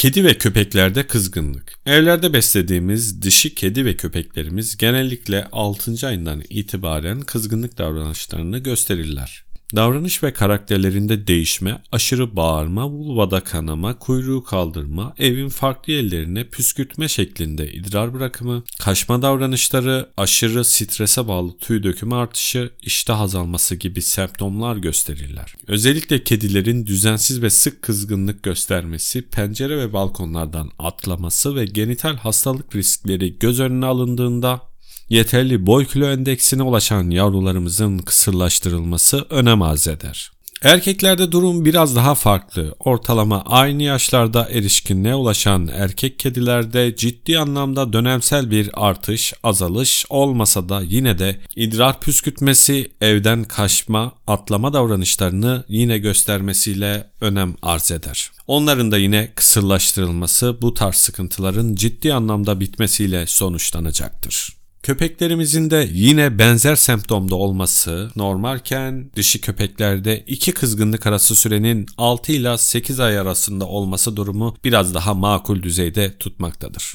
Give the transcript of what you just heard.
Kedi ve köpeklerde kızgınlık. Evlerde beslediğimiz dişi kedi ve köpeklerimiz genellikle 6. ayından itibaren kızgınlık davranışlarını gösterirler. Davranış ve karakterlerinde değişme, aşırı bağırma, vulvada kanama, kuyruğu kaldırma, evin farklı yerlerine püskürtme şeklinde idrar bırakımı, kaçma davranışları, aşırı strese bağlı tüy dökümü artışı, iştah azalması gibi semptomlar gösterirler. Özellikle kedilerin düzensiz ve sık kızgınlık göstermesi, pencere ve balkonlardan atlaması ve genital hastalık riskleri göz önüne alındığında yeterli boy kilo endeksine ulaşan yavrularımızın kısırlaştırılması önem arz eder. Erkeklerde durum biraz daha farklı. Ortalama aynı yaşlarda erişkinliğe ulaşan erkek kedilerde ciddi anlamda dönemsel bir artış, azalış olmasa da yine de idrar püskürtmesi, evden kaçma, atlama davranışlarını yine göstermesiyle önem arz eder. Onların da yine kısırlaştırılması bu tarz sıkıntıların ciddi anlamda bitmesiyle sonuçlanacaktır. Köpeklerimizin de yine benzer semptomda olması normalken dişi köpeklerde iki kızgınlık arası sürenin 6 ila 8 ay arasında olması durumu biraz daha makul düzeyde tutmaktadır.